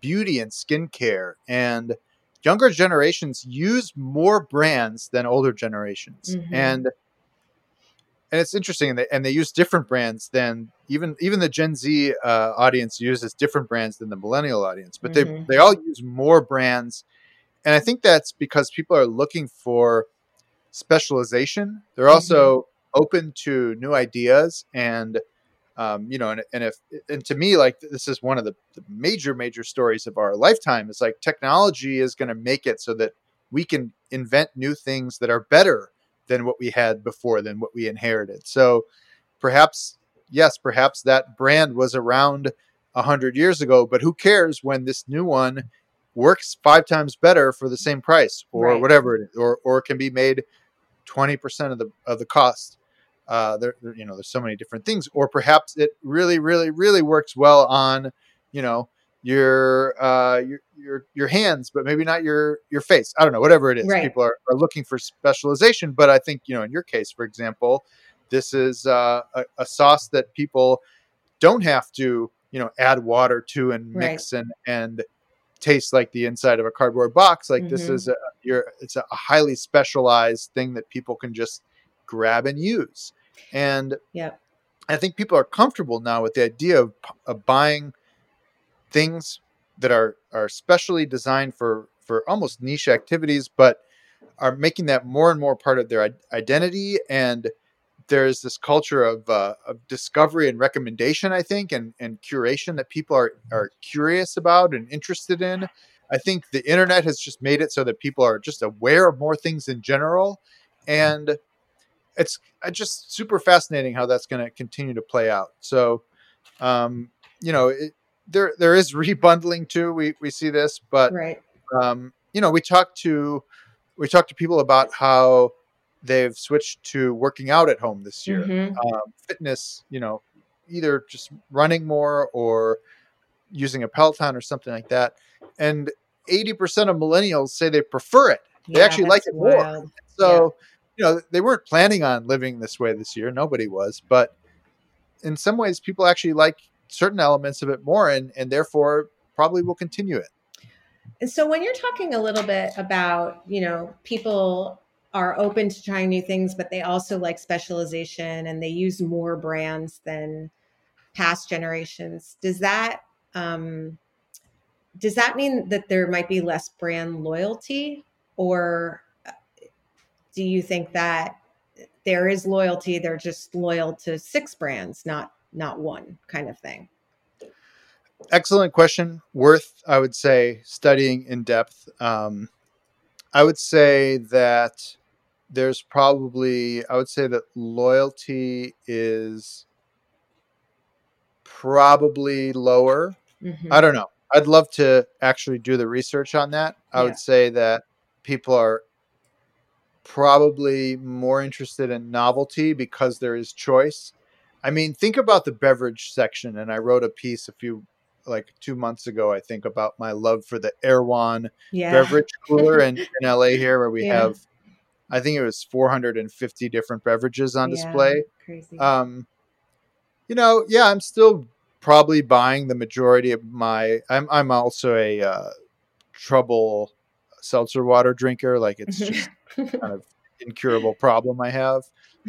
S3: beauty and skincare and younger generations use more brands than older generations. Mm-hmm. And and it's interesting and they, and they use different brands than even even the gen z uh, audience uses different brands than the millennial audience but mm-hmm. they they all use more brands and i think that's because people are looking for specialization they're also mm-hmm. open to new ideas and um, you know and, and if and to me like this is one of the, the major major stories of our lifetime is like technology is going to make it so that we can invent new things that are better than what we had before, than what we inherited. So perhaps, yes, perhaps that brand was around a hundred years ago, but who cares when this new one works five times better for the same price or right. whatever it is, or, or can be made 20% of the, of the cost. Uh, there, you know, there's so many different things, or perhaps it really, really, really works well on, you know, your uh, your your your hands, but maybe not your your face. I don't know, whatever it is. Right. People are, are looking for specialization, but I think you know, in your case, for example, this is uh, a, a, sauce that people don't have to you know add water to and mix right. and and taste like the inside of a cardboard box. Like mm-hmm. this is a you're it's a highly specialized thing that people can just grab and use. And
S2: yeah,
S3: I think people are comfortable now with the idea of, of buying things that are are specially designed for for almost niche activities, but are making that more and more part of their identity. And there's this culture of, uh, of discovery and recommendation, I think, and, and curation that people are are curious about and interested in. I think the internet has just made it so that people are just aware of more things in general, and it's uh, just super fascinating how that's going to continue to play out. So, um, you know, it, there there is rebundling too. We we see this, but
S2: right.
S3: um, you know, we talk to we talk to people about how they've switched to working out at home this year. Mm-hmm. Um, fitness, you know, either just running more or using a Peloton or something like that. And 80% of millennials say they prefer it. They yeah, actually like it wild. more. So, yeah. you know, they weren't planning on living this way this year. Nobody was. But in some ways, people actually like certain elements of it more and and therefore probably will continue it
S2: and so when you're talking a little bit about you know people are open to trying new things but they also like specialization and they use more brands than past generations does that um does that mean that there might be less brand loyalty or uh, do you think that there is loyalty they're just loyal to six brands not not one kind of thing?
S3: Excellent question. Worth, I would say, studying in depth. Um, I would say that there's probably, I would say that loyalty is probably lower. Mm-hmm. I don't know. I'd love to actually do the research on that. I yeah. would say that people are probably more interested in novelty because there is choice I mean, think about the beverage section. And I wrote a piece a few, like two months ago, I think, about my love for the Erewhon yeah. beverage cooler in, in LA here, where we yeah. have, I think it was 450 different beverages on yeah, display.
S2: Crazy.
S3: Um, you know, yeah, I'm still probably buying the majority of my. I'm I'm also a uh, trouble seltzer water drinker. Like it's just kind of incurable problem I have.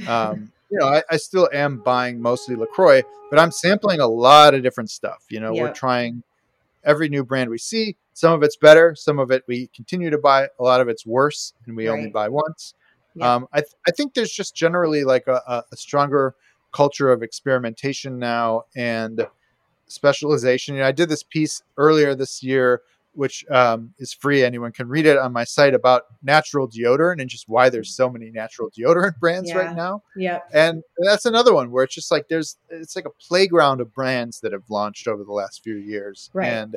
S3: Um, you know, I, I, still am buying mostly LaCroix, but I'm sampling a lot of different stuff. You know, we're trying every new brand we see. Some of it's better, some of it we continue to buy. A lot of it's worse, and we right. only buy once. Um, I, th- I think there's just generally like a, a, stronger culture of experimentation now and specialization. You know, I did this piece earlier this year which um, is free. Anyone can read it on my site about natural deodorant and just why there's so many natural deodorant brands
S2: Yeah.
S3: right now.
S2: Yeah.
S3: And that's another one where it's just like there's it's like a playground of brands that have launched over the last few years.
S2: Right.
S3: And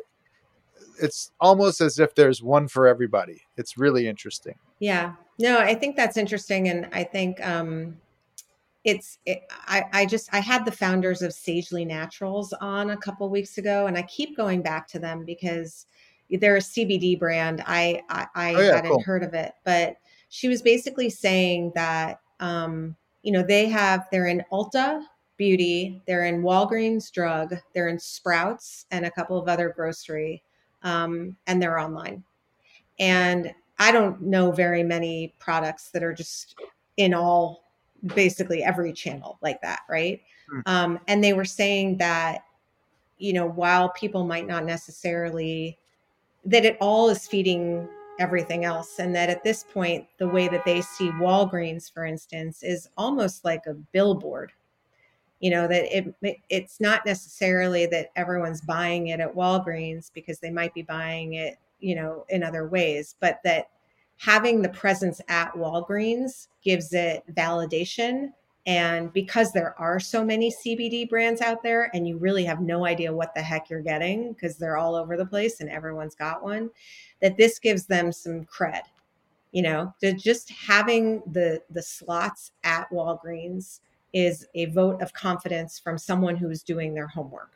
S3: it's almost as if there's one for everybody. It's really interesting.
S2: Yeah. No, I think that's interesting. And I think um, it's, it, I, I just, I had the founders of Sagely Naturals on a couple weeks ago, and I keep going back to them because they're a CBD brand. I, I, I
S3: Oh, yeah,
S2: hadn't
S3: cool.
S2: heard of it, but she was basically saying that, um, you know, they have, they're in Ulta Beauty, they're in Walgreens Drug, they're in Sprouts and a couple of other grocery, um, and they're online. And I don't know very many products that are just in all basically every channel like that, right?
S3: Hmm.
S2: Um, and they were saying that, you know, while people might not necessarily, that it all is feeding everything else. And that at this point, the way that they see Walgreens, for instance, is almost like a billboard. You know, that it it's not necessarily that everyone's buying it at Walgreens because they might be buying it, you know, in other ways, but that having the presence at Walgreens gives it validation. And because there are so many CBD brands out there and you really have no idea what the heck you're getting because they're all over the place and everyone's got one, that this gives them some cred. You know, just having the the slots at Walgreens is a vote of confidence from someone who's doing their homework.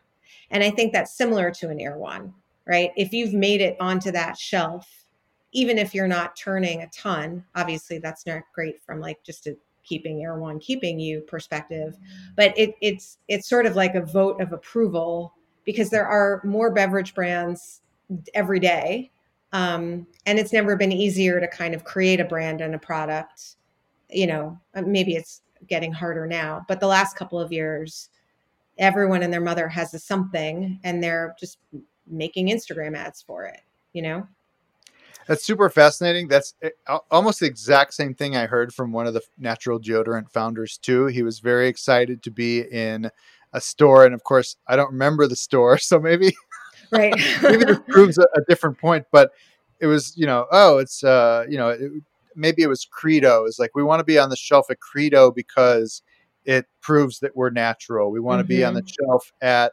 S2: And I think that's similar to an Erewhon, right? If you've made it onto that shelf, even if you're not turning a ton, obviously that's not great from like just a keeping Erewhon keeping you perspective, but it, it's it's sort of like a vote of approval because there are more beverage brands every day, um, and it's never been easier to kind of create a brand and a product. You know, uh, maybe it's getting harder now, but the last couple of years, everyone and their mother has a something, and they're just making Instagram ads for it. You know.
S3: That's super fascinating. That's uh, almost the exact same thing I heard from one of the natural deodorant founders too. He was very excited to be in a store, and of course, I don't remember the store, so maybe
S2: right
S3: maybe this proves a, a different point. But it was, you know, oh, it's, uh, you know, it, maybe it was Credo. It's like we want to be on the shelf at Credo because it proves that we're natural. We want to be on the shelf at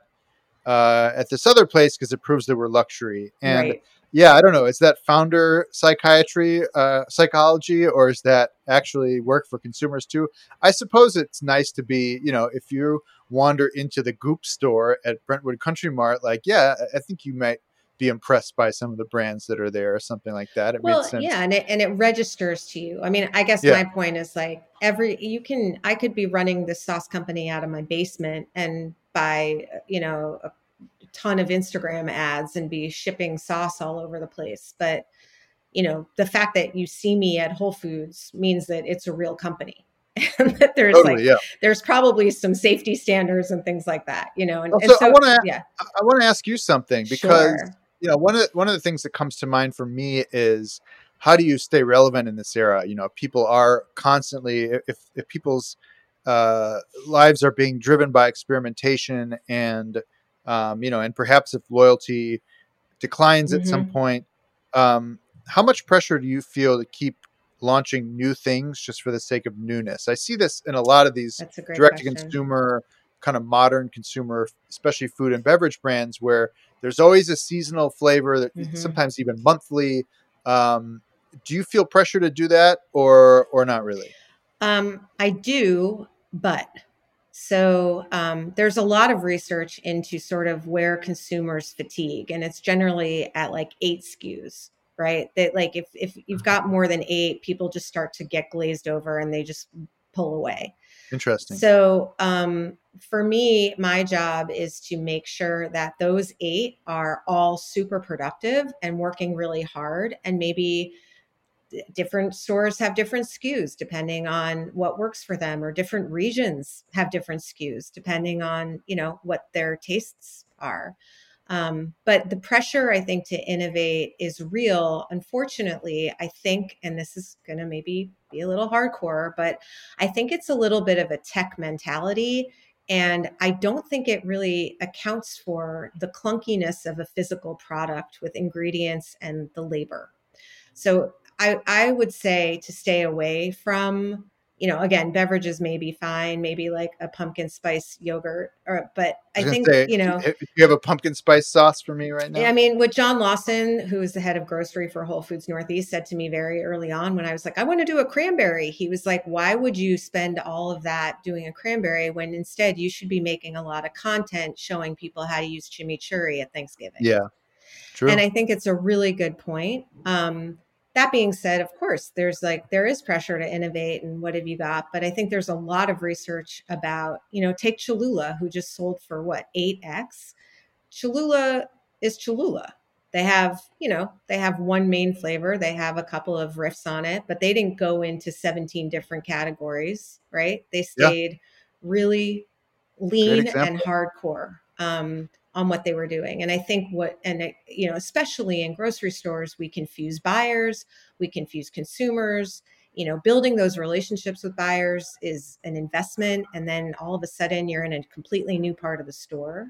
S3: uh, at this other place because it proves that we're luxury. And
S2: right.
S3: Yeah, I don't know. Is that founder psychiatry, uh, psychology, or is that actually work for consumers too? I suppose it's nice to be, you know, if you wander into the Goop store at Brentwood Country Mart, like, yeah, I- think you might be impressed by some of the brands that are there or something like that. It
S2: well yeah and it, and it registers to you i mean i guess
S3: Yeah.
S2: my point is like every you can i could be running this sauce company out of my basement and buy you know a ton of instagram ads and be shipping sauce all over the place but you know the fact that you see me at whole foods means that it's a real company and that there's
S3: Totally,
S2: like
S3: yeah.
S2: there's probably some safety standards and things like that you know and, and
S3: Also, I wanna-
S2: yeah
S3: I, I want to ask you something because
S2: sure.
S3: you know one of the, one of the things that comes to mind for me is how do you stay relevant in this era you know people are constantly if if people's uh, lives are being driven by experimentation and um, you know and perhaps if loyalty declines at some
S2: Mhm.
S3: point um, how much pressure do you feel to keep launching new things just for the sake of newness i see this in a lot of these
S2: that's a great
S3: direct to consumer kind of modern consumer especially food and beverage brands where there's always a seasonal flavor that
S2: Mhm.
S3: sometimes even monthly um, do you feel pressure to do that or or not really
S2: Um, I do, but so um, there's a lot of research into sort of where consumers fatigue, and it's generally at like eight SKUs, right? That like if if you've got more than eight, people just start to get glazed over and they just pull away.
S3: interesting
S2: So um, for me, my job is to make sure that those eight are all super productive and working really hard, and maybe different stores have different SKUs depending on what works for them, or different regions have different SKUs depending on you know what their tastes are. Um, but the pressure, I think, to innovate is real. Unfortunately, I think, and this is going to maybe be a little hardcore, but I think it's a little bit of a tech mentality. And I don't think it really accounts for the clunkiness of a physical product with ingredients and the labor. So I, I would say to stay away from you know, again, beverages may be fine, maybe like a pumpkin spice yogurt, or but I, I think say, you know,
S3: you have a pumpkin spice sauce for me right now.
S2: I mean, what John Lawson, who is the head of grocery for Whole Foods Northeast, said to me very early on when I was like, I want to do a cranberry. He was like, Why would you spend all of that doing a cranberry when instead you should be making a lot of content showing people how to use chimichurri at Thanksgiving?
S3: Yeah.
S2: True. And I think it's a really good point. Um, that being said, of course, there's like there is pressure to innovate and what have you got, but I think there's a lot of research about, you know, take Cholula, who just sold for what, 8x. Cholula is Cholula. They have, you know, they have one main flavor, they have a couple of riffs on it, but they didn't go into 17 different categories, right? They stayed yeah. really lean and hardcore. Um, on what they were doing. And I think what, and you know, especially in grocery stores, we confuse buyers, we confuse consumers. You know, building those relationships with buyers is an investment. And then all of a sudden you're in a completely new part of the store.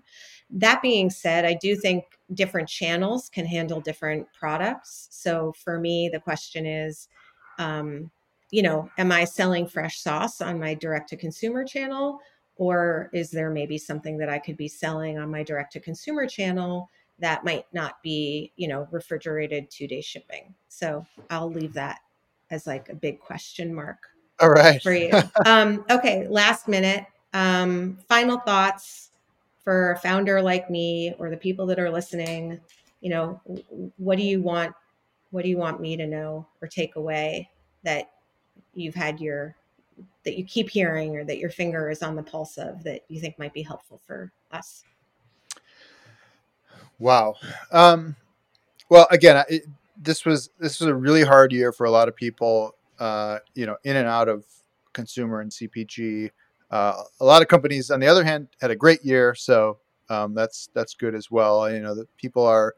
S2: That being said, I do think different channels can handle different products. So for me, the question is, um, you know, am I selling fresh sauce on my direct to consumer channel? Or is there maybe something that I could be selling on my direct to consumer channel that might not be, you know, refrigerated two day shipping? So I'll leave that as like a big question mark.
S3: All right.
S2: For you. um, okay. Last minute. Um, final thoughts for a founder like me or the people that are listening. You know, what do you want? What do you want me to know or take away that you've had your that you keep hearing or that your finger is on the pulse of that you think might be helpful for us?
S3: Wow. Um, well, again, this was this was a really hard year for a lot of people. Uh, you know, in and out of consumer and CPG. Uh, a lot of companies, on the other hand, had a great year, so um, that's that's good as well. You know, that people are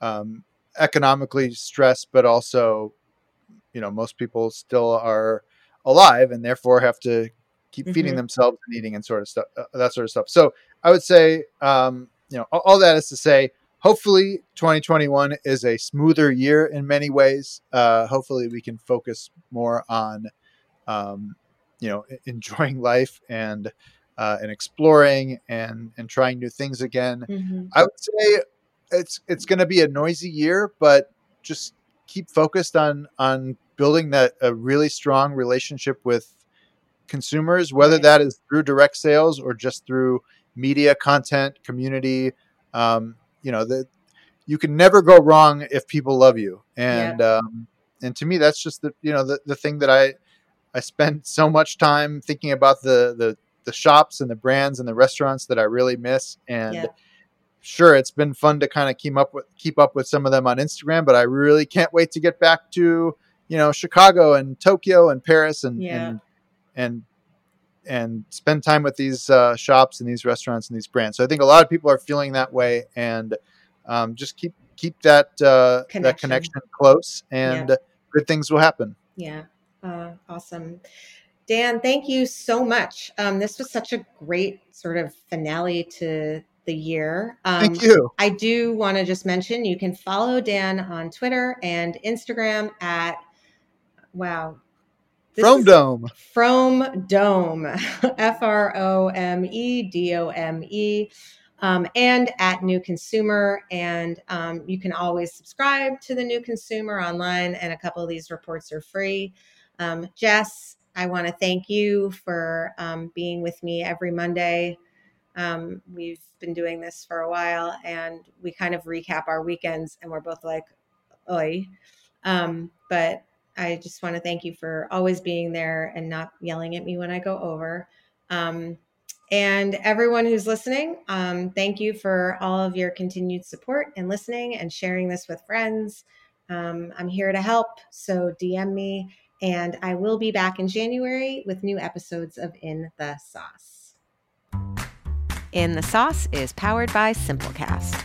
S3: um, economically stressed, but also, you know, most people still are alive and therefore have to keep feeding mm-hmm. themselves and eating and sort of stuff, uh, that sort of stuff. So I would say, um, you know, all, all, that is to say, hopefully 2021 is a smoother year in many ways. Uh, hopefully we can focus more on, um, you know, enjoying life and, uh, and exploring and, and trying new things again. Mm-hmm. I would say it's, it's going to be a noisy year, but just keep focused on, on building that a really strong relationship with consumers, whether that is through direct sales or just through media content, community. Um, you know, that you can never go wrong if people love you. And yeah. um, and to me, that's just the you know the, the thing that I I spend so much time thinking about the the the shops and the brands and the restaurants that I really miss. And yeah. sure, it's been fun to kind of keep up with keep up with some of them on Instagram, but I really can't wait to get back to you know Chicago and Tokyo and Paris and yeah. and and and spend time with these uh, shops and these restaurants and these brands. So I think a lot of people are feeling that way, and um, just keep keep that uh, connection. that connection close, and yeah. good things will happen.
S2: Yeah, uh, awesome. Dan, thank you so much. Um, this was such a great sort of finale to the year.
S3: Um, Thank you.
S2: I do want to just mention you can follow Dan on Twitter and Instagram at wow.
S3: From Dome.
S2: From Dome. F R O M E D O M E. Um, and at New Consumer. And um, you can always subscribe to the New Consumer online, and a couple of these reports are free. Um, Jess, I want to thank you for um, being with me every Monday. Um, we've been doing this for a while, and we kind of recap our weekends, and we're both like, "Oi!" Um, but I just want to thank you for always being there and not yelling at me when I go over. Um, and everyone who's listening, um, thank you for all of your continued support and listening and sharing this with friends. Um, I'm here to help, so DM me. And I will be back in January with new episodes of In the Sauce.
S4: In the Sauce is powered by Simplecast.